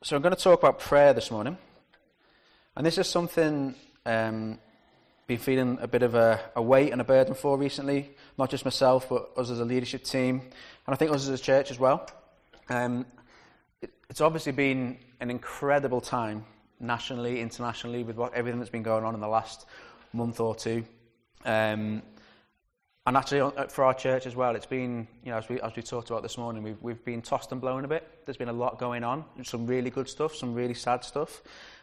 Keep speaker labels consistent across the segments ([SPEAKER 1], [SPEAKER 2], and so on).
[SPEAKER 1] So I'm going to talk about prayer this morning. And this is something um, been feeling a bit of a, a, weight and a burden for recently, not just myself, but us as a leadership team, and I think us as a church as well. Um, it, it's obviously been an incredible time nationally, internationally, with what, everything that's been going on in the last month or two. Um, and actually, uh, for our church as well, it's been, you know, as we, as we talked about this morning, we've, we've been tossed and blown a bit. There's been a lot going on, some really good stuff, some really sad stuff.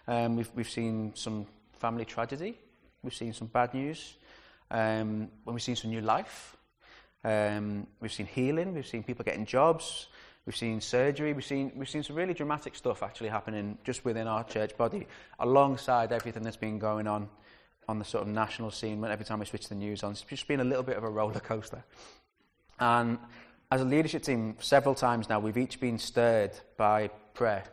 [SPEAKER 1] Um, we've, we've seen some family tragedy, we've seen some bad news, um, we've seen some new life, um, we've seen healing, we've seen people getting jobs, we've seen surgery, we've seen, we've seen some really dramatic stuff actually happening just within our church body, alongside everything that's been going on on the sort of national scene every time we switch the news on. It's just been a little bit of a roller coaster. And as a leadership team, several times now, we've each been stirred by prayer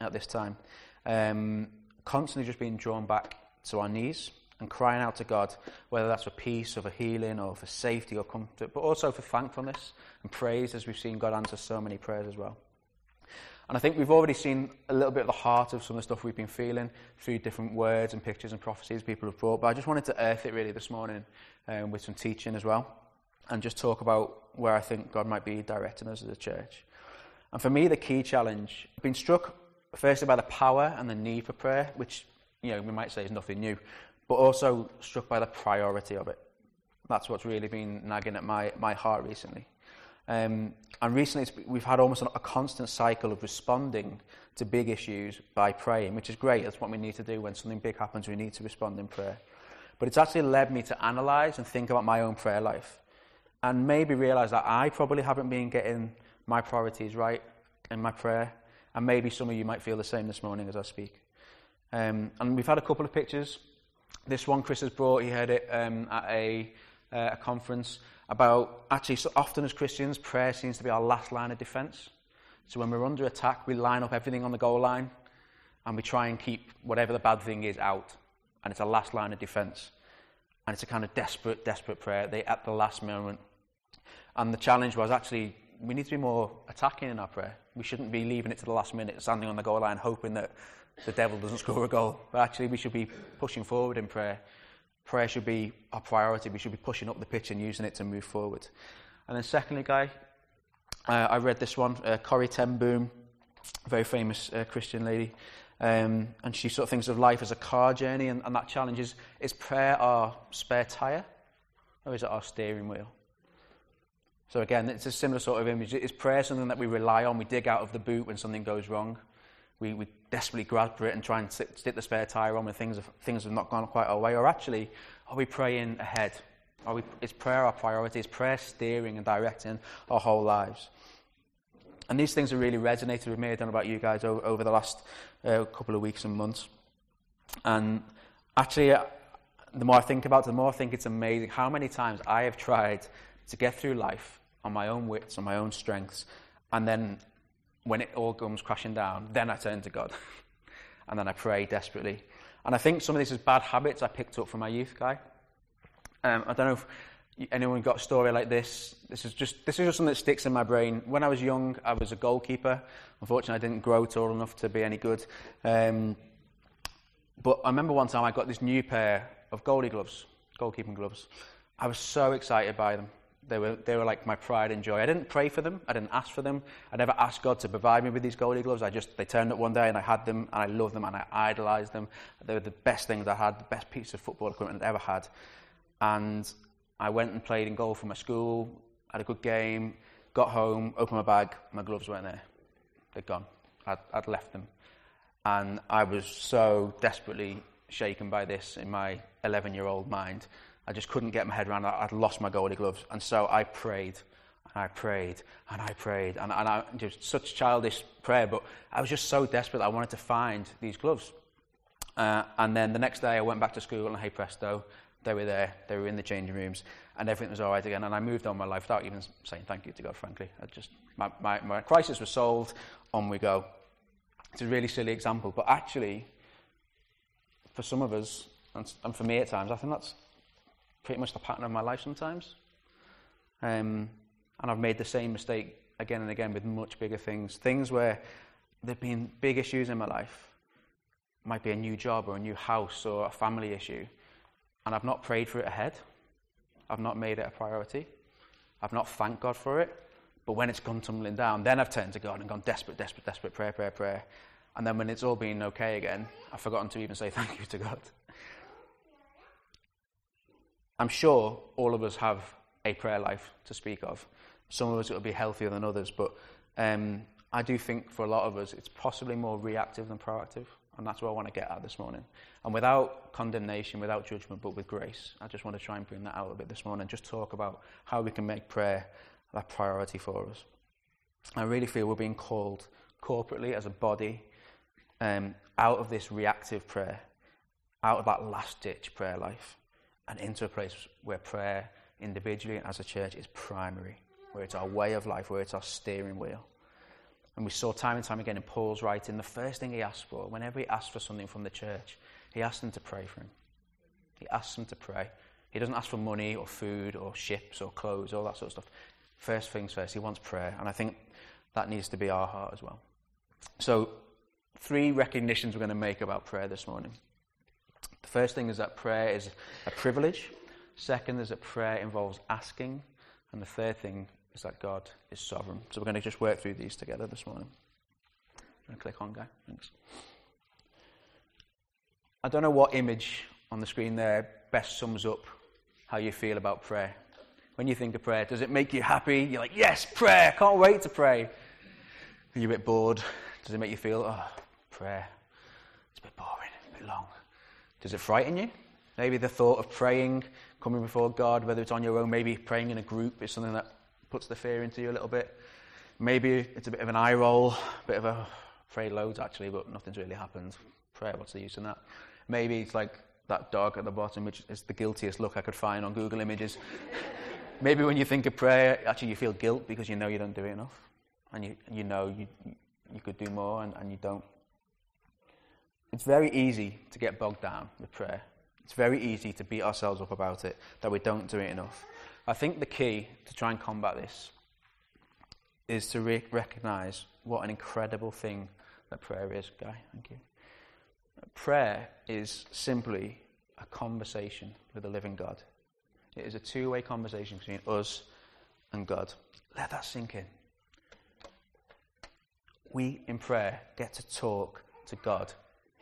[SPEAKER 1] at this time. Um, constantly just being drawn back to our knees and crying out to God, whether that's for peace or for healing or for safety or comfort, but also for thankfulness and praise as we've seen God answer so many prayers as well. And I think we've already seen a little bit of the heart of some of the stuff we've been feeling through different words and pictures and prophecies people have brought. But I just wanted to earth it really this morning um, with some teaching as well and just talk about where I think God might be directing us as a church. And for me, the key challenge, I've been struck firstly by the power and the need for prayer, which you know we might say is nothing new, but also struck by the priority of it. That's what's really been nagging at my, my heart recently. Um, and recently, we've had almost a constant cycle of responding to big issues by praying, which is great. That's what we need to do when something big happens. We need to respond in prayer. But it's actually led me to analyze and think about my own prayer life and maybe realize that I probably haven't been getting my priorities right in my prayer. And maybe some of you might feel the same this morning as I speak. Um, and we've had a couple of pictures. This one Chris has brought, he heard it um, at a, uh, a conference about actually, so often as Christians, prayer seems to be our last line of defense. So when we're under attack, we line up everything on the goal line and we try and keep whatever the bad thing is out. And it's a last line of defense. And it's a kind of desperate, desperate prayer they, at the last moment. And the challenge was actually, we need to be more attacking in our prayer. We shouldn't be leaving it to the last minute, standing on the goal line, hoping that the devil doesn't score a goal. But actually, we should be pushing forward in prayer prayer should be our priority. We should be pushing up the pitch and using it to move forward. And then, secondly, Guy, uh, I read this one, uh, Corrie Ten Boom, very famous uh, Christian lady, um, and she sort of thinks of life as a car journey, and, and that challenge is, is prayer our spare tyre, or is it our steering wheel? So again, it's a similar sort of image. Is prayer something that we rely on? We dig out of the boot when something goes wrong. We, we desperately grab for it and try and stick, stick the spare tyre on when things have, things have not gone quite our way? Or actually, are we praying ahead? Are we, is prayer our priority? Is prayer steering and directing our whole lives? And these things have really resonated with me. I don't know about you guys over, over the last uh, couple of weeks and months. And actually, uh, the more I think about it, the more I think it's amazing how many times I have tried to get through life on my own wits, on my own strengths, and then when it all comes crashing down, then I turn to God. and then I pray desperately. And I think some of this is bad habits I picked up from my youth guy. Um, I don't know if anyone got a story like this. This is just this is just something that sticks in my brain. When I was young, I was a goalkeeper. Unfortunately, I didn't grow tall enough to be any good. Um, but I remember one time I got this new pair of goalie gloves, goalkeeping gloves. I was so excited by them. They were, they were like my pride and joy. I didn't pray for them. I didn't ask for them. I never asked God to provide me with these goalie gloves. I just, they turned up one day and I had them and I loved them and I idolized them. They were the best things I had, the best piece of football equipment I'd ever had. And I went and played in goal for my school, had a good game, got home, opened my bag, my gloves weren't there. They'd gone. I'd, I'd left them. And I was so desperately shaken by this in my 11 year old mind I just couldn't get my head around. I'd lost my goalie gloves. And so I prayed, and I prayed, and I prayed. And, and I, just such childish prayer, but I was just so desperate I wanted to find these gloves. Uh, and then the next day I went back to school, and hey presto, they were there. They were in the changing rooms, and everything was all right again. And I moved on my life without even saying thank you to God, frankly. I just, my, my, my crisis was solved, on we go. It's a really silly example, but actually, for some of us, and for me at times, I think that's pretty much the pattern of my life sometimes. Um, and I've made the same mistake again and again with much bigger things. Things where there have been big issues in my life. It might be a new job or a new house or a family issue. And I've not prayed for it ahead. I've not made it a priority. I've not thanked God for it. But when it's gone tumbling down, then I've turned to God and gone desperate, desperate, desperate, prayer, prayer, prayer. And then when it's all been okay again, I've forgotten to even say thank you to God. I'm sure all of us have a prayer life to speak of. Some of us it will be healthier than others, but um, I do think for a lot of us it's possibly more reactive than proactive. And that's what I want to get at this morning. And without condemnation, without judgment, but with grace, I just want to try and bring that out a bit this morning. Just talk about how we can make prayer that priority for us. I really feel we're being called corporately as a body um, out of this reactive prayer, out of that last ditch prayer life, and into a place where prayer individually and as a church is primary, where it's our way of life, where it's our steering wheel. And we saw time and time again in Paul's writing, the first thing he asked for, whenever he asked for something from the church, he asked them to pray for him. He asked them to pray. He doesn't ask for money or food or ships or clothes, all that sort of stuff. First things first, he wants prayer. And I think that needs to be our heart as well. So, three recognitions we're going to make about prayer this morning. The first thing is that prayer is a privilege. Second is that prayer involves asking. And the third thing is that God is sovereign. So we're going to just work through these together this morning. Click on go. Thanks. I don't know what image on the screen there best sums up how you feel about prayer. When you think of prayer, does it make you happy? You're like, yes, prayer, can't wait to pray. Are you a bit bored? Does it make you feel, oh, prayer, it's a bit boring? Does it frighten you? Maybe the thought of praying, coming before God, whether it's on your own, maybe praying in a group is something that puts the fear into you a little bit. Maybe it's a bit of an eye roll, a bit of a prayed loads actually, but nothing's really happened. Prayer, what's the use in that? Maybe it's like that dog at the bottom, which is the guiltiest look I could find on Google Images. Maybe when you think of prayer, actually you feel guilt because you know you don't do it enough. And you, you know you, you could do more and, and you don't. It's very easy to get bogged down with prayer. It's very easy to beat ourselves up about it, that we don't do it enough. I think the key to try and combat this is to re- recognize what an incredible thing that prayer is, Guy. Thank you. Prayer is simply a conversation with the living God. It is a two way conversation between us and God. Let that sink in. We, in prayer, get to talk to God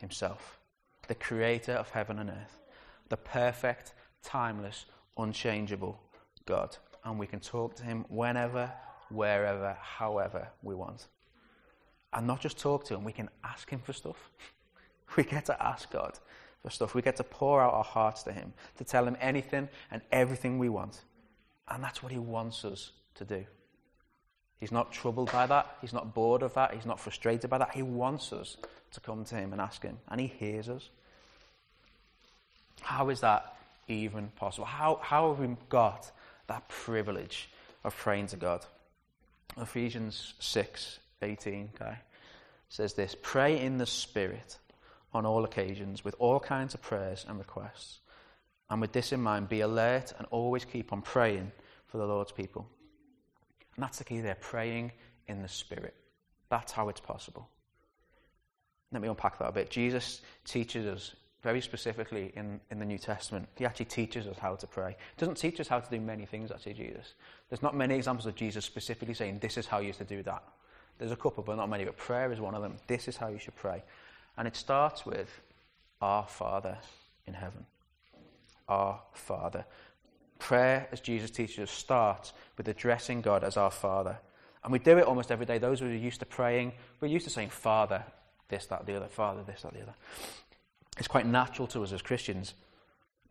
[SPEAKER 1] Himself, the creator of heaven and earth, the perfect, timeless, unchangeable God. And we can talk to Him whenever, wherever, however we want. And not just talk to Him, we can ask Him for stuff. We get to ask God for stuff. We get to pour out our hearts to Him, to tell Him anything and everything we want. And that's what He wants us to do. He's not troubled by that. He's not bored of that. He's not frustrated by that. He wants us to come to Him and ask Him. And He hears us. How is that even possible? How, how have we got that privilege of praying to God? Ephesians 6 18, okay, says this Pray in the Spirit on all occasions with all kinds of prayers and requests. And with this in mind, be alert and always keep on praying for the Lord's people. And that's the key praying in the Spirit. That's how it's possible. Let me unpack that a bit. Jesus teaches us very specifically in, in the New Testament. He actually teaches us how to pray. He doesn't teach us how to do many things, actually, Jesus. There's not many examples of Jesus specifically saying, This is how you should do that. There's a couple, but not many. But prayer is one of them. This is how you should pray. And it starts with Our Father in heaven. Our Father. Prayer, as Jesus teaches us, starts with addressing God as our Father. And we do it almost every day. Those who are used to praying, we're used to saying Father, this, that, the other, Father, this, that, the other. It's quite natural to us as Christians.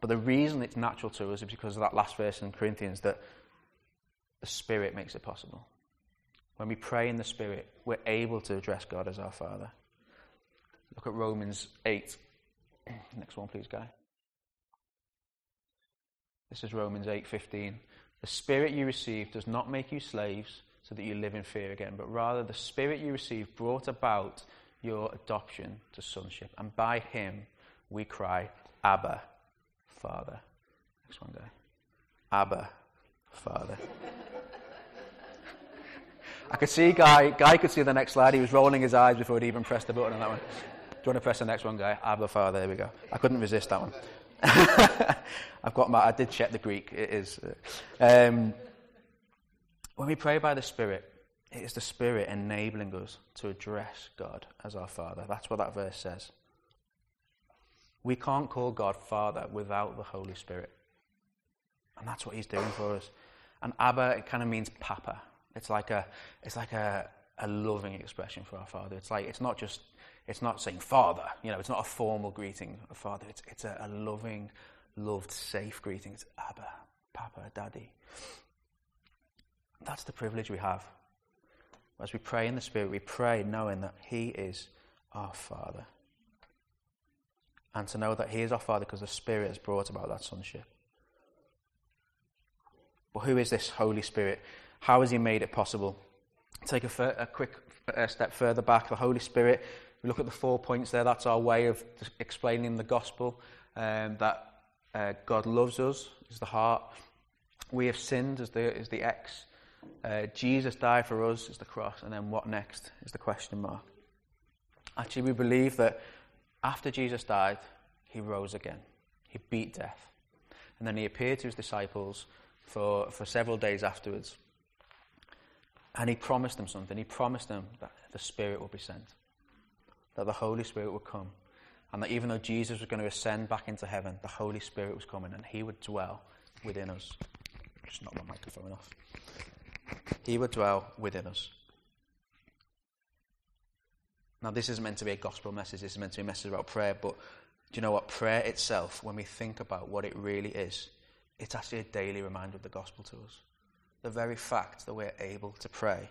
[SPEAKER 1] But the reason it's natural to us is because of that last verse in Corinthians that the Spirit makes it possible. When we pray in the Spirit, we're able to address God as our Father. Look at Romans 8. Next one, please, Guy. This is Romans 8:15. The spirit you received does not make you slaves so that you live in fear again, but rather the spirit you received brought about your adoption to sonship, and by him we cry, Abba, Father. Next one, guy. Abba, Father. I could see Guy, Guy could see the next slide. He was rolling his eyes before he'd even pressed the button on that one. Do you want to press the next one, Guy? Abba Father, there we go. I couldn't resist that one. I've got my, I did check the Greek. It is. Uh, um, when we pray by the Spirit, it is the Spirit enabling us to address God as our Father. That's what that verse says. We can't call God Father without the Holy Spirit. And that's what He's doing for us. And Abba, it kind of means Papa. It's like a, it's like a, a loving expression for our Father. It's like, it's not just, it's not saying Father, you know, it's not a formal greeting of Father. It's, it's a, a loving, loved, safe greeting. It's Abba, Papa, Daddy. That's the privilege we have. As we pray in the Spirit, we pray knowing that He is our Father. And to know that He is our Father because the Spirit has brought about that sonship. But who is this Holy Spirit? How has He made it possible? Take a, quick step further back. The Holy Spirit, we look at the four points there. That's our way of explaining the gospel um, that uh, God loves us, is the heart. We have sinned, is the, is the X. Uh, Jesus died for us, is the cross. And then what next is the question mark. Actually, we believe that after Jesus died, he rose again. He beat death. And then he appeared to his disciples for, for several days afterwards. And he promised them something. He promised them that the Spirit would be sent, that the Holy Spirit would come. And that even though Jesus was going to ascend back into heaven, the Holy Spirit was coming and he would dwell within us. Just knock my microphone off. He would dwell within us. Now, this isn't meant to be a gospel message, this is meant to be a message about prayer, but do you know what? Prayer itself, when we think about what it really is, it's actually a daily reminder of the gospel to us. The very fact that we're able to pray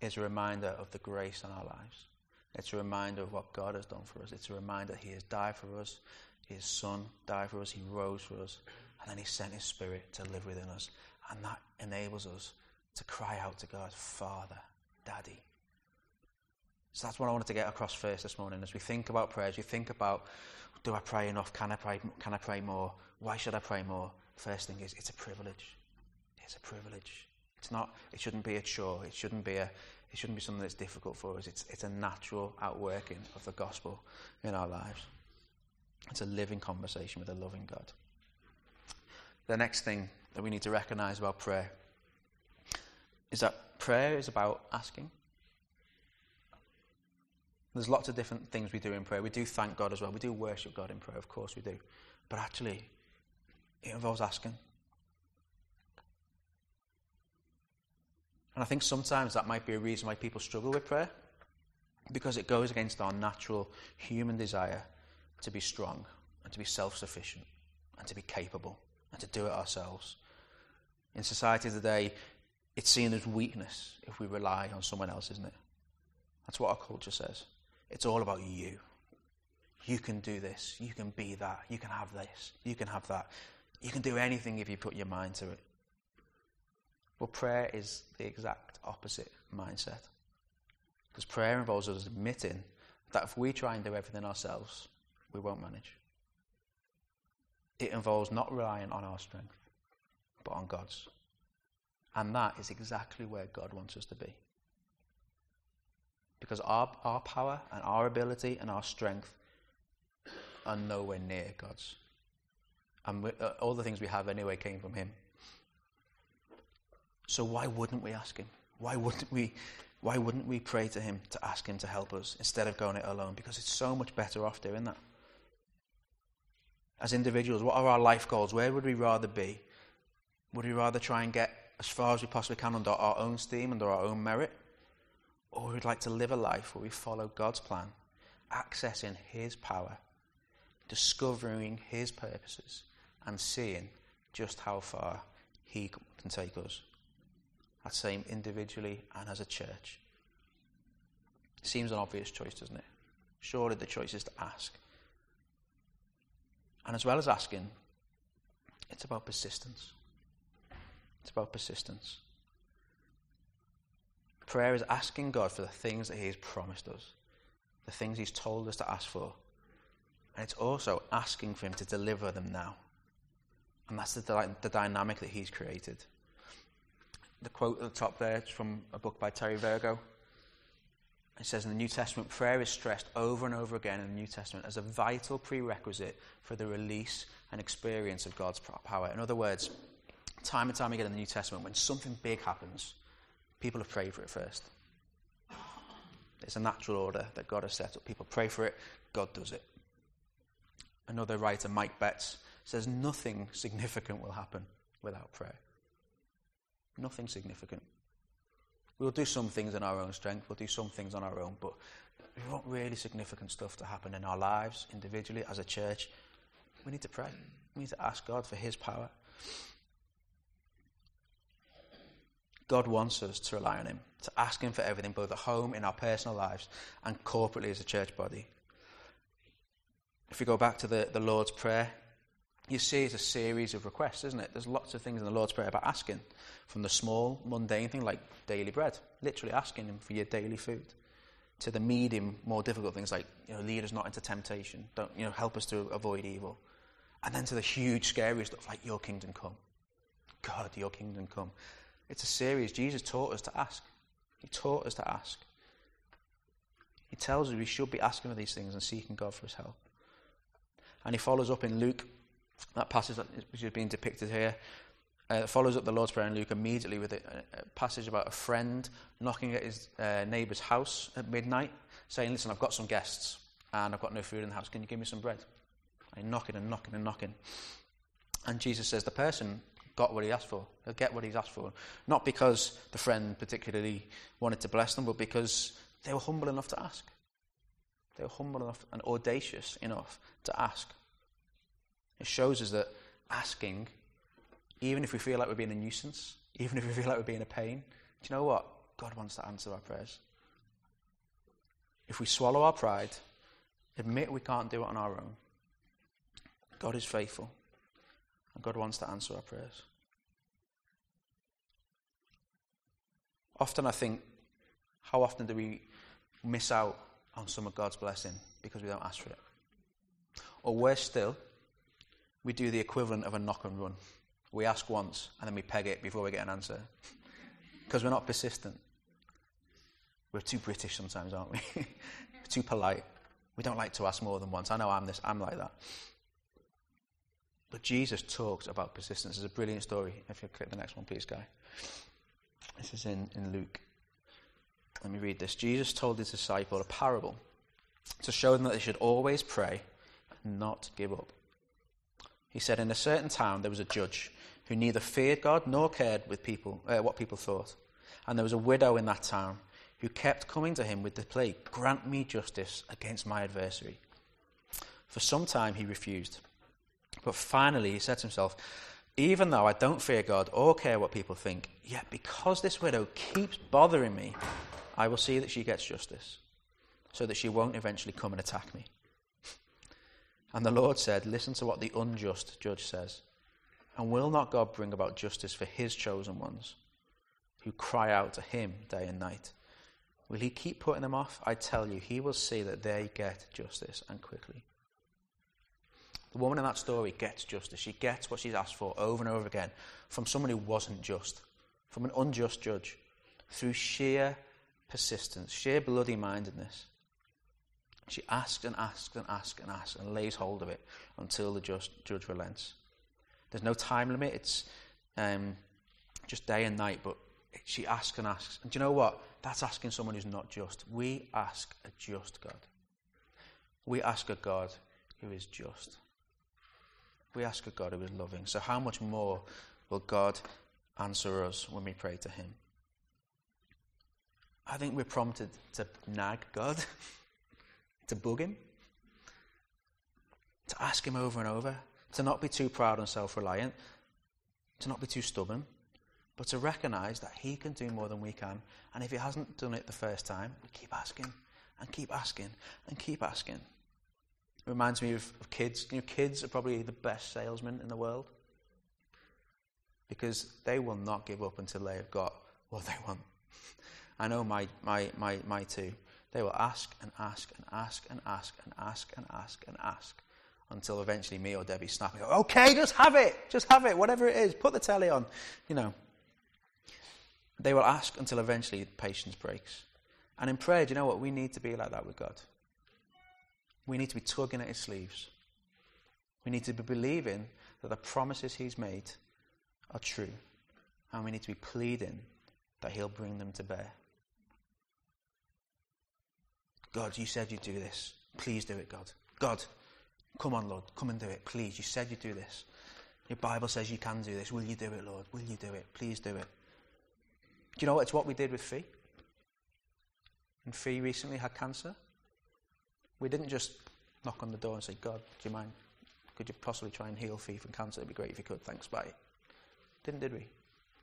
[SPEAKER 1] is a reminder of the grace in our lives. It's a reminder of what God has done for us. It's a reminder He has died for us. His Son died for us. He rose for us. And then He sent His Spirit to live within us. And that enables us to cry out to God, Father, Daddy. So that's what I wanted to get across first this morning. As we think about prayer, as we think about, do I pray enough? Can I pray, can I pray more? Why should I pray more? First thing is, it's a privilege. It's a privilege. It's not, it shouldn't be a chore. It shouldn't be a, it shouldn't be something that's difficult for us. It's, it's a natural outworking of the gospel in our lives. It's a living conversation with a loving God. The next thing that we need to recognize about prayer is that prayer is about asking. There's lots of different things we do in prayer. We do thank God as well. We do worship God in prayer, of course we do. But actually, it involves asking. And I think sometimes that might be a reason why people struggle with prayer, because it goes against our natural human desire to be strong and to be self sufficient and to be capable and to do it ourselves. In society today, it's seen as weakness if we rely on someone else, isn't it? That's what our culture says. It's all about you. You can do this. You can be that. You can have this. You can have that. You can do anything if you put your mind to it. Well, prayer is the exact opposite mindset. Because prayer involves us admitting that if we try and do everything ourselves, we won't manage. It involves not relying on our strength, but on God's. And that is exactly where God wants us to be. Because our, our power and our ability and our strength are nowhere near God's. And we, uh, all the things we have anyway came from Him. So why wouldn't we ask Him? Why wouldn't we? Why wouldn't we pray to Him to ask Him to help us instead of going it alone? Because it's so much better off doing that. As individuals, what are our life goals? Where would we rather be? Would we rather try and get as far as we possibly can under our own steam, under our own merit? Or would we'd like to live a life where we follow God's plan, accessing His power, discovering His purposes, and seeing just how far He can take us. That same individually and as a church. Seems an obvious choice, doesn't it? Surely the choice is to ask. And as well as asking, it's about persistence. It's about persistence. Prayer is asking God for the things that He has promised us, the things He's told us to ask for. And it's also asking for Him to deliver them now. And that's the, the dynamic that He's created. The quote at the top there. From a book by Terry Virgo. It says in the New Testament, prayer is stressed over and over again in the New Testament as a vital prerequisite for the release and experience of God's power. In other words, time and time again in the New Testament, when something big happens, people have prayed for it first. It's a natural order that God has set up. People pray for it, God does it. Another writer, Mike Betts, says nothing significant will happen without prayer. Nothing significant. We'll do some things in our own strength, we'll do some things on our own, but we want really significant stuff to happen in our lives, individually, as a church. We need to pray. We need to ask God for His power. God wants us to rely on Him, to ask Him for everything, both at home, in our personal lives, and corporately as a church body. If we go back to the, the Lord's Prayer, you see it's a series of requests, isn't it? There's lots of things in the Lord's Prayer about asking. From the small, mundane thing like daily bread, literally asking Him for your daily food, to the medium, more difficult things like, you know, lead us not into temptation, don't, you know, help us to avoid evil. And then to the huge, scary stuff like, Your kingdom come. God, Your kingdom come. It's a series. Jesus taught us to ask. He taught us to ask. He tells us we should be asking for these things and seeking God for his help. And he follows up in Luke, that passage which is being depicted here, uh, follows up the Lord's Prayer in Luke immediately with a, a passage about a friend knocking at his uh, neighbour's house at midnight, saying, Listen, I've got some guests and I've got no food in the house. Can you give me some bread? And knocking and knocking and knocking. And Jesus says the person got what he asked for. He'll get what he's asked for. Not because the friend particularly wanted to bless them, but because they were humble enough to ask. They were humble enough and audacious enough to ask. It shows us that asking, even if we feel like we're being a nuisance, even if we feel like we're being a pain, do you know what? God wants to answer our prayers. If we swallow our pride, admit we can't do it on our own, God is faithful. And God wants to answer our prayers. Often I think, how often do we miss out on some of God's blessing because we don't ask for it. Or worse still, we do the equivalent of a knock and run. We ask once and then we peg it before we get an answer. because we're not persistent. We're too British sometimes, aren't we? too polite. We don't like to ask more than once. I know I'm this, I'm like that. But Jesus talks about persistence. It's a brilliant story. If you click the next one, please, Guy. This is in, in Luke let me read this. Jesus told his disciple a parable to show them that they should always pray and not give up. He said, In a certain town there was a judge who neither feared God nor cared with people, uh, what people thought. And there was a widow in that town who kept coming to him with the plea, Grant me justice against my adversary. For some time he refused. But finally he said to himself, Even though I don't fear God or care what people think, yet because this widow keeps bothering me, I will see that she gets justice, so that she won't eventually come and attack me. And the Lord said, Listen to what the unjust judge says. And will not God bring about justice for his chosen ones, who cry out to him day and night? Will he keep putting them off? I tell you, he will see that they get justice and quickly. The woman in that story gets justice. She gets what she's asked for over and over again from someone who wasn't just, from an unjust judge, through sheer persistence, sheer bloody mindedness. She asks and asks and asks and asks and lays hold of it until the just, judge relents. There's no time limit, it's um, just day and night, but she asks and asks. And do you know what? That's asking someone who's not just. We ask a just God. We ask a God who is just. We ask a God who is loving. So, how much more will God answer us when we pray to Him? I think we're prompted to nag God, to bug Him, to ask Him over and over, to not be too proud and self reliant, to not be too stubborn, but to recognize that He can do more than we can. And if He hasn't done it the first time, we keep asking and keep asking and keep asking. It reminds me of, of kids. You know, kids are probably the best salesmen in the world because they will not give up until they have got what they want. I know my, my, my, my two. They will ask and ask and ask and ask and ask and ask and ask until eventually me or Debbie snap and go, okay, just have it. Just have it. Whatever it is. Put the telly on. You know. they will ask until eventually patience breaks. And in prayer, do you know what? We need to be like that with God. We need to be tugging at his sleeves. We need to be believing that the promises he's made are true. And we need to be pleading that he'll bring them to bear. God, you said you'd do this. Please do it, God. God, come on, Lord. Come and do it. Please. You said you'd do this. Your Bible says you can do this. Will you do it, Lord? Will you do it? Please do it. Do you know what? It's what we did with Fee. And Fee recently had cancer. We didn't just knock on the door and say, God, do you mind? Could you possibly try and heal Fee from cancer? It'd be great if you could. Thanks, bye. Didn't, did we?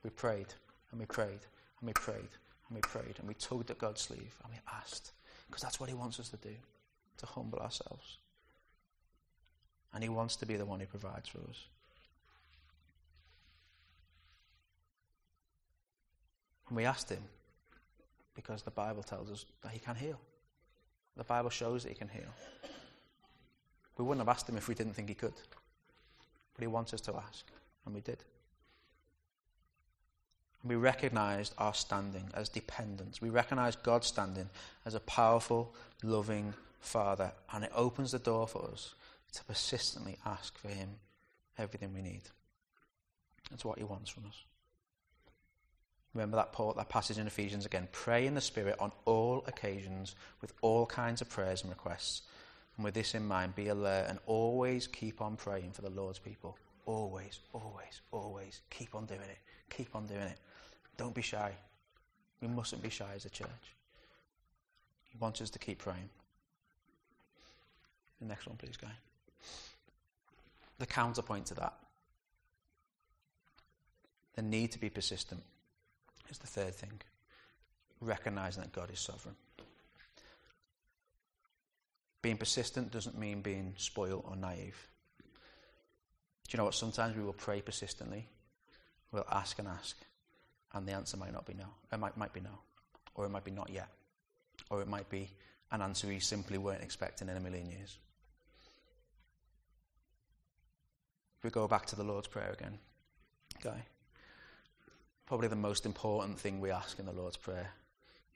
[SPEAKER 1] We prayed and we prayed and we prayed and we prayed and we tugged at God's sleeve and we asked. Because that's what He wants us to do, to humble ourselves. And He wants to be the one who provides for us. And we asked Him because the Bible tells us that He can heal. The Bible shows that He can heal. We wouldn't have asked Him if we didn't think He could. But He wants us to ask, and we did. We recognized our standing as dependents. We recognize God's standing as a powerful, loving Father, and it opens the door for us to persistently ask for Him everything we need. That's what He wants from us. Remember that, part, that passage in Ephesians again. Pray in the Spirit on all occasions with all kinds of prayers and requests. And with this in mind, be alert and always keep on praying for the Lord's people. Always, always, always. Keep on doing it. Keep on doing it. Don't be shy. We mustn't be shy as a church. He wants us to keep praying. The next one, please, Guy. The counterpoint to that. The need to be persistent is the third thing. Recognizing that God is sovereign. Being persistent doesn't mean being spoiled or naive. Do you know what? Sometimes we will pray persistently. We'll ask and ask. And the answer might not be no. It might, might be no. Or it might be not yet. Or it might be an answer we simply weren't expecting in a million years. If we go back to the Lord's Prayer again, Guy, probably the most important thing we ask in the Lord's Prayer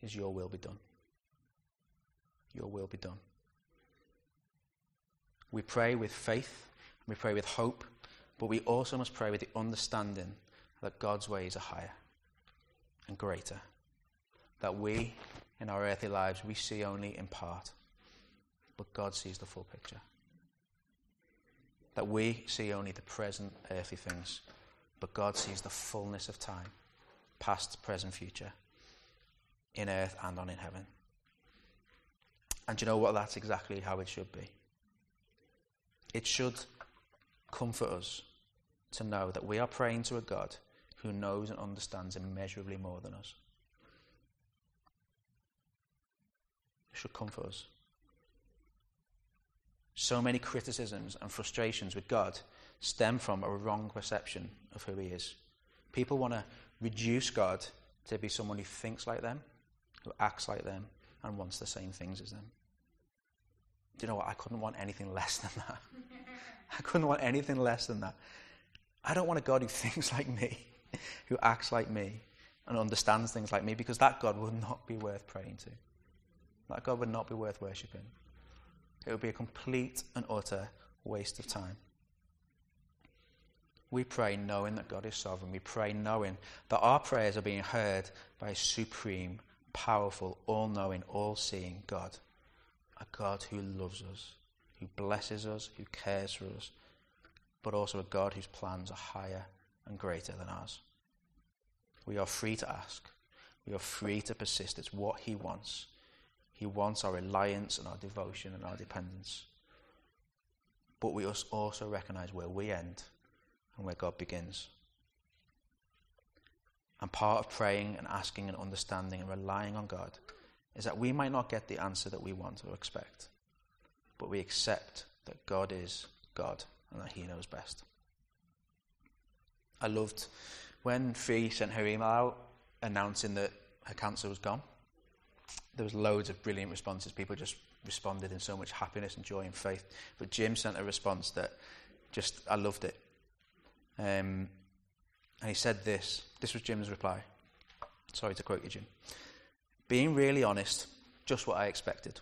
[SPEAKER 1] is Your will be done. Your will be done. We pray with faith, we pray with hope, but we also must pray with the understanding that God's ways are higher and greater. That we, in our earthly lives, we see only in part, but God sees the full picture. That we see only the present earthly things, but God sees the fullness of time, past, present, future, in earth and on in heaven. And you know what? That's exactly how it should be. It should comfort us to know that we are praying to a God who knows and understands immeasurably more than us. It should comfort us. So many criticisms and frustrations with God stem from a wrong perception of who He is. People want to reduce God to be someone who thinks like them, who acts like them, and wants the same things as them. Do you know what? I couldn't want anything less than that. I couldn't want anything less than that. I don't want a God who thinks like me. Who acts like me and understands things like me because that God would not be worth praying to. That God would not be worth worshipping. It would be a complete and utter waste of time. We pray knowing that God is sovereign. We pray knowing that our prayers are being heard by a supreme, powerful, all knowing, all seeing God. A God who loves us, who blesses us, who cares for us, but also a God whose plans are higher and greater than ours. We are free to ask. We are free to persist. It's what He wants. He wants our reliance and our devotion and our dependence. But we must also recognize where we end and where God begins. And part of praying and asking and understanding and relying on God is that we might not get the answer that we want or expect, but we accept that God is God and that He knows best. I loved when Fee sent her email out announcing that her cancer was gone. There was loads of brilliant responses. People just responded in so much happiness and joy and faith. But Jim sent a response that just I loved it. Um, and he said this. This was Jim's reply. Sorry to quote you, Jim. Being really honest, just what I expected.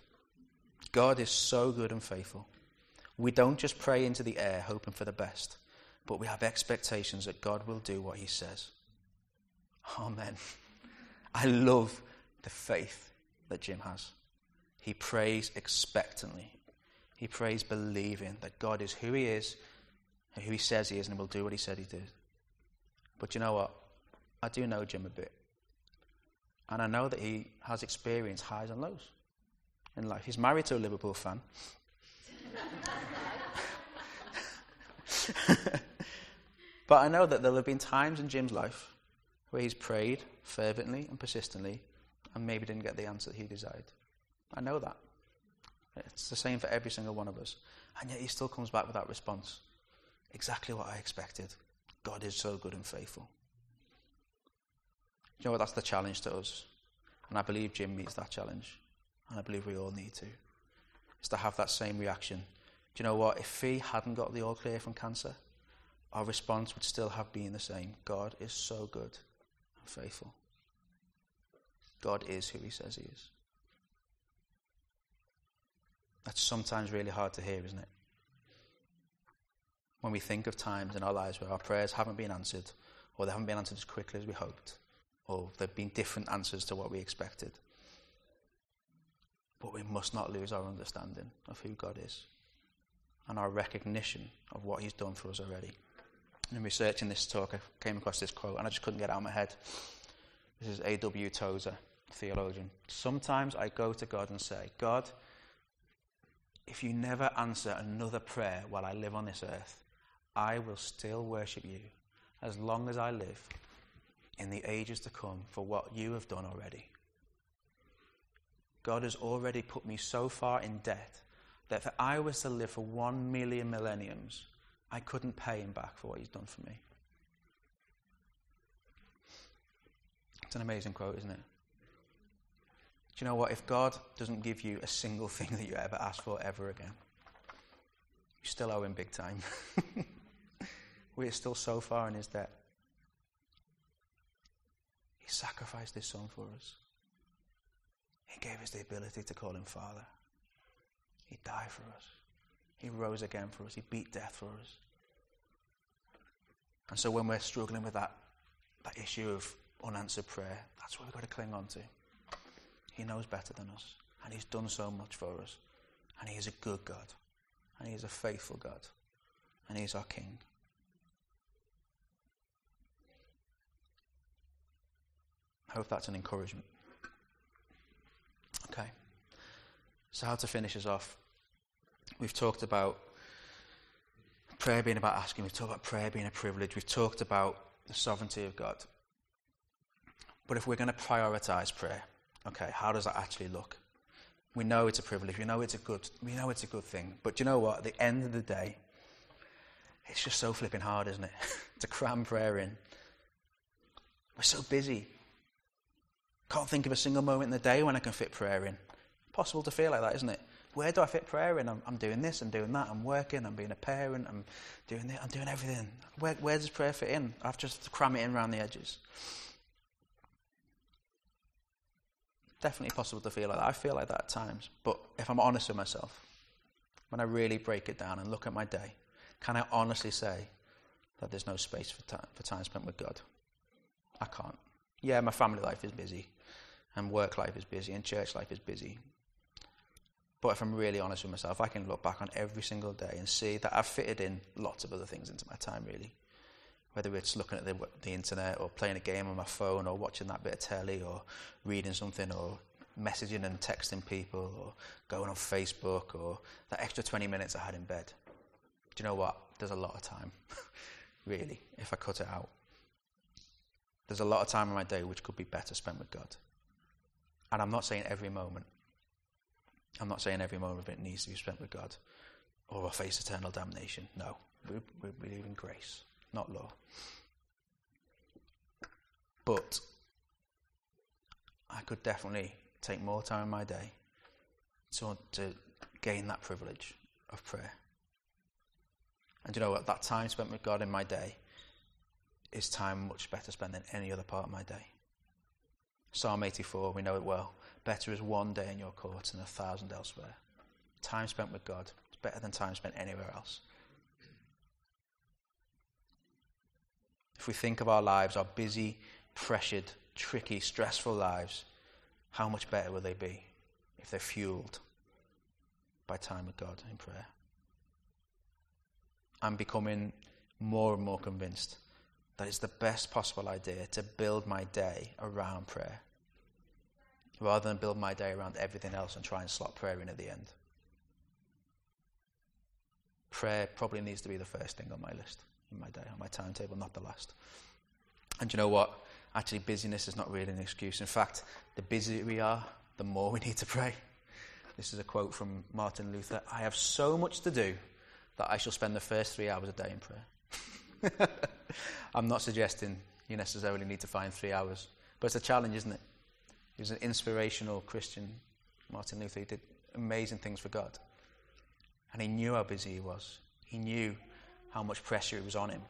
[SPEAKER 1] God is so good and faithful. We don't just pray into the air hoping for the best, but we have expectations that God will do what He says. Amen. I love the faith that Jim has. He prays expectantly. He prays believing that God is who He is, and who He says He is, and will do what He said He did. But you know what? I do know Jim a bit. And I know that he has experienced highs and lows in life. He's married to a Liverpool fan. but I know that there have been times in Jim's life where he's prayed fervently and persistently and maybe didn't get the answer that he desired. I know that. It's the same for every single one of us. And yet he still comes back with that response. Exactly what I expected. God is so good and faithful. You know what? That's the challenge to us. And I believe Jim meets that challenge. And I believe we all need to. Is to have that same reaction. Do you know what? If he hadn't got the all clear from cancer, our response would still have been the same. God is so good and faithful. God is who he says he is. That's sometimes really hard to hear, isn't it? When we think of times in our lives where our prayers haven't been answered, or they haven't been answered as quickly as we hoped, or there have been different answers to what we expected. But we must not lose our understanding of who God is and our recognition of what He's done for us already. In researching this talk, I came across this quote and I just couldn't get out of my head. This is A.W. Tozer, theologian. Sometimes I go to God and say, God, if you never answer another prayer while I live on this earth, I will still worship you as long as I live in the ages to come for what you have done already. God has already put me so far in debt that if I was to live for one million millenniums, I couldn't pay him back for what he's done for me. It's an amazing quote, isn't it? Do you know what? If God doesn't give you a single thing that you ever ask for ever again, you still owe him big time. We're still so far in his debt. He sacrificed his son for us. He gave us the ability to call him Father. He died for us. He rose again for us. He beat death for us. And so when we're struggling with that, that issue of unanswered prayer, that's what we've got to cling on to. He knows better than us. And he's done so much for us. And he is a good God. And he is a faithful God. And he is our King. I hope that's an encouragement. Okay. So, how to finish us off? We've talked about prayer being about asking, we've talked about prayer being a privilege, we've talked about the sovereignty of God. But if we're going to prioritize prayer, okay, how does that actually look? We know it's a privilege, we know it's a good we know it's a good thing. But you know what? At the end of the day, it's just so flipping hard, isn't it? to cram prayer in. We're so busy. Can't think of a single moment in the day when I can fit prayer in. Possible to feel like that, isn't it? Where do I fit prayer in? I'm, I'm doing this, I'm doing that, I'm working, I'm being a parent, I'm doing this, I'm doing everything. Where, where does prayer fit in? I have to just cram it in around the edges. Definitely possible to feel like that. I feel like that at times. But if I'm honest with myself, when I really break it down and look at my day, can I honestly say that there's no space for time, for time spent with God? I can't. Yeah, my family life is busy and work life is busy and church life is busy. But if I'm really honest with myself, I can look back on every single day and see that I've fitted in lots of other things into my time, really. Whether it's looking at the, the internet or playing a game on my phone or watching that bit of telly or reading something or messaging and texting people or going on Facebook or that extra 20 minutes I had in bed. Do you know what? There's a lot of time, really, if I cut it out. There's a lot of time in my day which could be better spent with God. And I'm not saying every moment. I'm not saying every moment of it needs to be spent with God or we'll face eternal damnation. No. We, we believe in grace, not law. But I could definitely take more time in my day to, to gain that privilege of prayer. And you know what? That time spent with God in my day is time much better spent than any other part of my day. Psalm 84, we know it well. Better is one day in your court than a thousand elsewhere. Time spent with God is better than time spent anywhere else. If we think of our lives, our busy, pressured, tricky, stressful lives, how much better will they be if they're fueled by time with God in prayer? I'm becoming more and more convinced that it's the best possible idea to build my day around prayer rather than build my day around everything else and try and slot prayer in at the end. Prayer probably needs to be the first thing on my list in my day, on my timetable, not the last. And you know what? Actually, busyness is not really an excuse. In fact, the busier we are, the more we need to pray. This is a quote from Martin Luther I have so much to do that I shall spend the first three hours a day in prayer. I'm not suggesting you necessarily need to find three hours, but it's a challenge, isn't it? He was an inspirational Christian, Martin Luther. He did amazing things for God. And he knew how busy he was. He knew how much pressure was on him.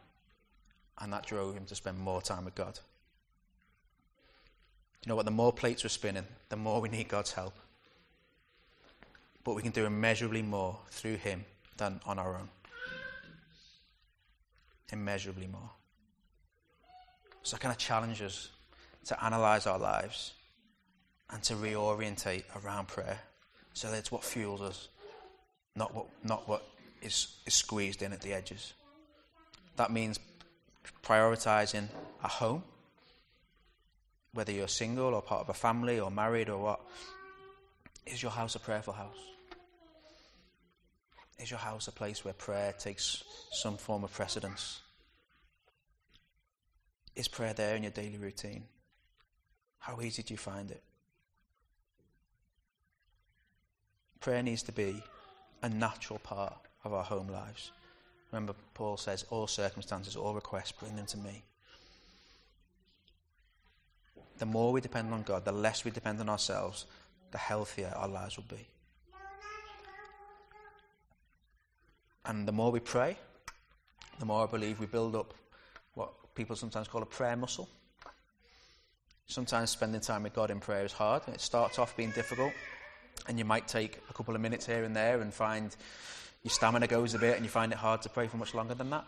[SPEAKER 1] And that drove him to spend more time with God. You know what? The more plates we're spinning, the more we need God's help. But we can do immeasurably more through Him than on our own. Immeasurably more. So I kind of challenge us to analyze our lives and to reorientate around prayer so that it's what fuels us, not what, not what is, is squeezed in at the edges. That means prioritizing a home, whether you're single or part of a family or married or what. Is your house a prayerful house? Is your house a place where prayer takes some form of precedence? Is prayer there in your daily routine? How easy do you find it? Prayer needs to be a natural part of our home lives. Remember, Paul says, All circumstances, all requests, bring them to me. The more we depend on God, the less we depend on ourselves, the healthier our lives will be. And the more we pray, the more I believe we build up what people sometimes call a prayer muscle. Sometimes spending time with God in prayer is hard. It starts off being difficult, and you might take a couple of minutes here and there and find your stamina goes a bit and you find it hard to pray for much longer than that.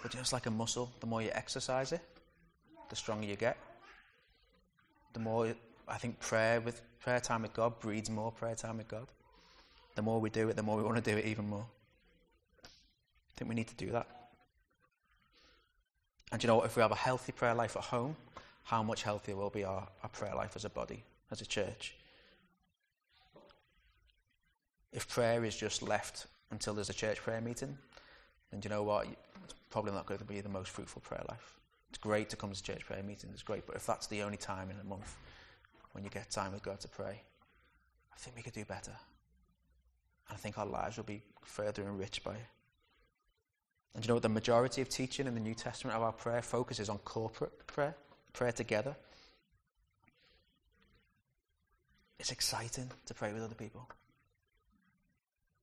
[SPEAKER 1] But just like a muscle, the more you exercise it, the stronger you get. The more I think prayer with prayer time with God breeds more prayer time with God. The more we do it, the more we want to do it even more. I think we need to do that. And you know what? If we have a healthy prayer life at home, how much healthier will be our, our prayer life as a body, as a church? If prayer is just left until there's a church prayer meeting, then you know what? It's probably not going to be the most fruitful prayer life. It's great to come to church prayer meeting, it's great, but if that's the only time in a month when you get time with God to pray, I think we could do better. And I think our lives will be further enriched by it. And you know what? The majority of teaching in the New Testament of our prayer focuses on corporate prayer, prayer together. It's exciting to pray with other people.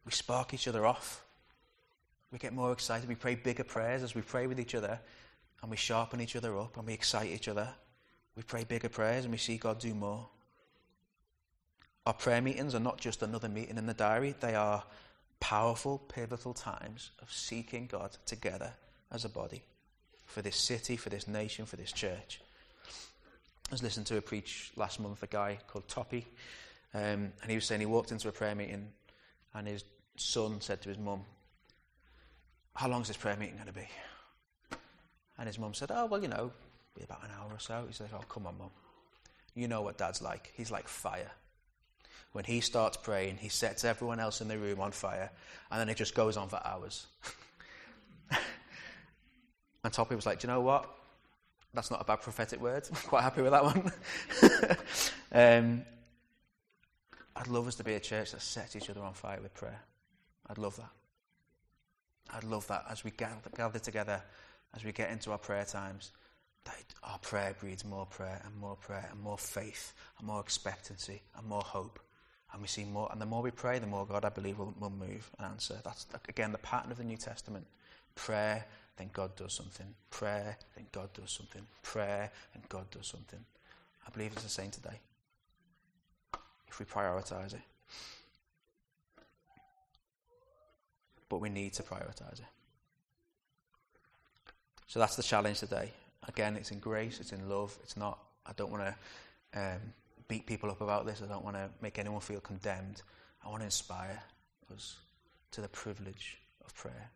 [SPEAKER 1] We spark each other off. We get more excited. We pray bigger prayers as we pray with each other and we sharpen each other up and we excite each other. We pray bigger prayers and we see God do more. Our prayer meetings are not just another meeting in the diary, they are powerful, pivotal times of seeking God together as a body for this city, for this nation, for this church. I was listening to a preach last month, a guy called Toppy, um, and he was saying he walked into a prayer meeting and his son said to his mum, How long is this prayer meeting going to be? And his mum said, Oh, well, you know, be about an hour or so. He said, Oh, come on, mum. You know what dad's like. He's like fire. When he starts praying, he sets everyone else in the room on fire, and then it just goes on for hours. and Toppy was like, Do you know what? That's not a bad prophetic word. I'm quite happy with that one. um, I'd love us to be a church that sets each other on fire with prayer. I'd love that. I'd love that as we gather, gather together, as we get into our prayer times, that our prayer breeds more prayer and more prayer and more faith and more expectancy and more hope. And we see more, and the more we pray, the more God, I believe, will, will move and answer. That's, again, the pattern of the New Testament. Prayer, then God does something. Prayer, then God does something. Prayer, and God does something. I believe it's the same today. If we prioritize it. But we need to prioritize it. So that's the challenge today. Again, it's in grace, it's in love. It's not, I don't want to um, beat people up about this. I don't want to make anyone feel condemned. I want to inspire us to the privilege of prayer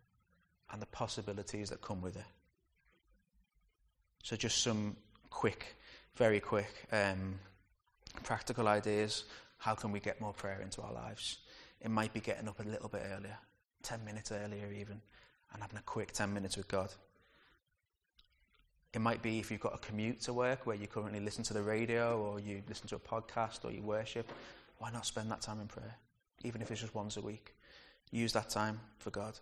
[SPEAKER 1] and the possibilities that come with it. So, just some quick, very quick um, practical ideas. How can we get more prayer into our lives? It might be getting up a little bit earlier, 10 minutes earlier, even, and having a quick 10 minutes with God. It might be if you've got a commute to work where you currently listen to the radio or you listen to a podcast or you worship, why not spend that time in prayer? Even if it's just once a week. Use that time for God.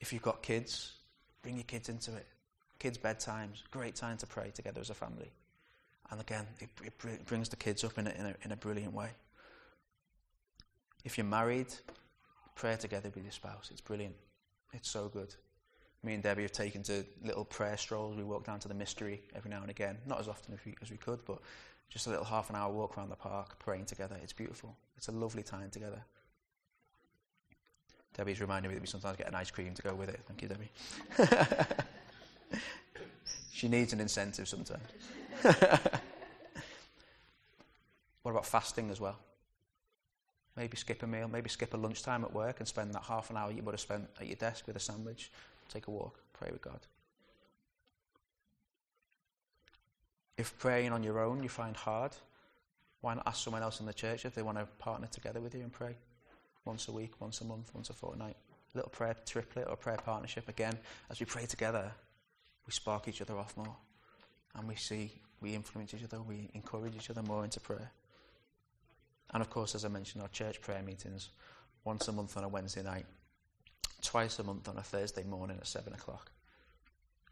[SPEAKER 1] If you've got kids, bring your kids into it. Kids' bedtimes, great time to pray together as a family. And again, it, it brings the kids up in a, in, a, in a brilliant way. If you're married, pray together with your spouse. It's brilliant. It's so good. Me and Debbie have taken to little prayer strolls. We walk down to the mystery every now and again. Not as often as we, as we could, but just a little half an hour walk around the park, praying together. It's beautiful. It's a lovely time together. Debbie's reminding me that we sometimes get an ice cream to go with it. Thank you, Debbie. she needs an incentive sometimes. what about fasting as well? Maybe skip a meal, maybe skip a lunchtime at work and spend that half an hour you would have spent at your desk with a sandwich. Take a walk, pray with God. If praying on your own you find hard, why not ask someone else in the church if they want to partner together with you and pray? Once a week, once a month, once a fortnight. A little prayer triplet or prayer partnership. Again, as we pray together, we spark each other off more. And we see, we influence each other, we encourage each other more into prayer. And of course, as I mentioned, our church prayer meetings once a month on a Wednesday night, twice a month on a Thursday morning at 7 o'clock.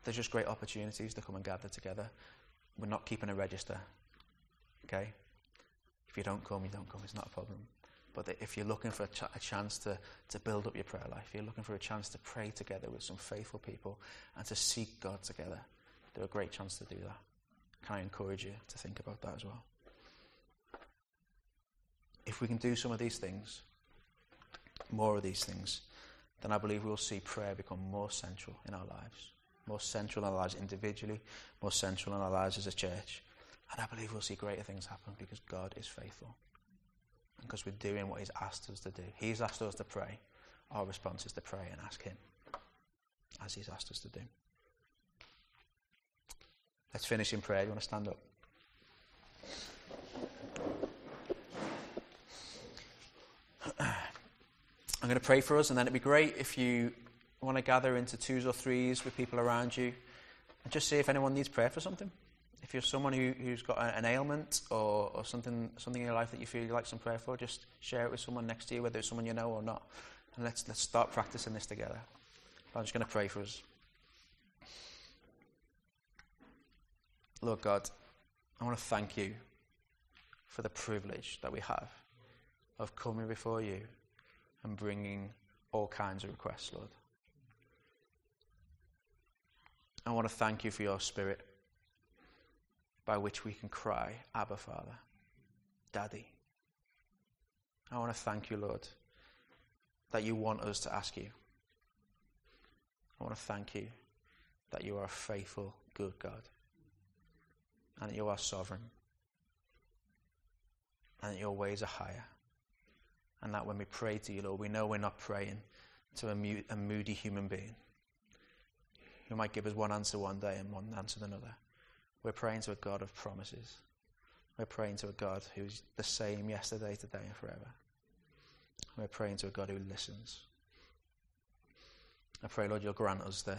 [SPEAKER 1] There's just great opportunities to come and gather together. We're not keeping a register. Okay? If you don't come, you don't come. It's not a problem. But if you're looking for a, ch- a, chance to, to build up your prayer life, if you're looking for a chance to pray together with some faithful people and to seek God together, there's a great chance to do that. Can I encourage you to think about that as well? If we can do some of these things, more of these things, then I believe we'll see prayer become more central in our lives. More central in our lives individually, more central in our lives as a church. And I believe we'll see greater things happen because God is faithful. Because we're doing what He's asked us to do. He's asked us to pray. Our response is to pray and ask Him as He's asked us to do. Let's finish in prayer. You want to stand up? I'm going to pray for us, and then it'd be great if you want to gather into twos or threes with people around you and just see if anyone needs prayer for something. If you're someone who, who's got an ailment or, or something, something in your life that you feel you'd like some prayer for, just share it with someone next to you, whether it's someone you know or not. And let's, let's start practicing this together. I'm just going to pray for us. Lord God, I want to thank you for the privilege that we have of coming before you and bringing all kinds of requests, Lord. I want to thank you for your spirit by which we can cry, Abba, Father, Daddy. I want to thank you, Lord, that you want us to ask you. I want to thank you that you are a faithful, good God, and that you are sovereign, and that your ways are higher and that when we pray to you, Lord, we know we're not praying to a, mu- a moody human being who might give us one answer one day and one answer another. We're praying to a God of promises. We're praying to a God who's the same yesterday, today, and forever. We're praying to a God who listens. I pray, Lord, you'll grant us the,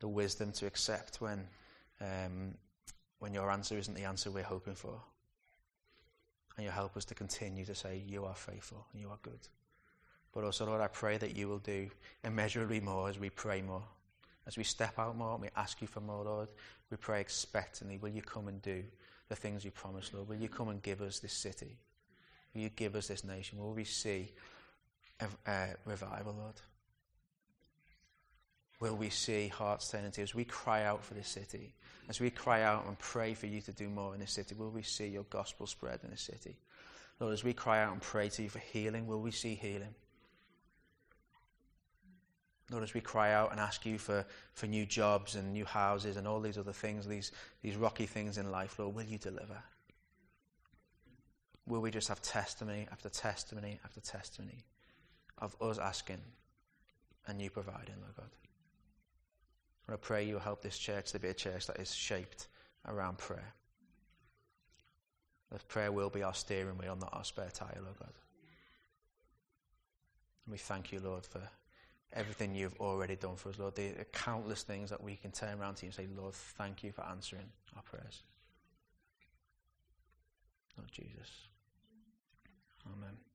[SPEAKER 1] the wisdom to accept when, um, when your answer isn't the answer we're hoping for. And you'll help us to continue to say, You are faithful and you are good. But also, Lord, I pray that you will do immeasurably more as we pray more. As we step out more and we ask you for more, Lord, we pray expectantly. Will you come and do the things you promised, Lord? Will you come and give us this city? Will you give us this nation? Will we see a, a revival, Lord? Will we see hearts turn into as we cry out for this city, as we cry out and pray for you to do more in this city, will we see your gospel spread in this city? Lord, as we cry out and pray to you for healing, will we see healing? Lord, as we cry out and ask you for, for new jobs and new houses and all these other things, these, these rocky things in life, Lord, will you deliver? Will we just have testimony after testimony after testimony of us asking and you providing, Lord God? I pray you will help this church to be a church that is shaped around prayer. That prayer will be our steering wheel, not our spare tire, Lord God. And we thank you, Lord, for everything you've already done for us, Lord. The countless things that we can turn around to you and say, Lord, thank you for answering our prayers. Lord Jesus. Amen.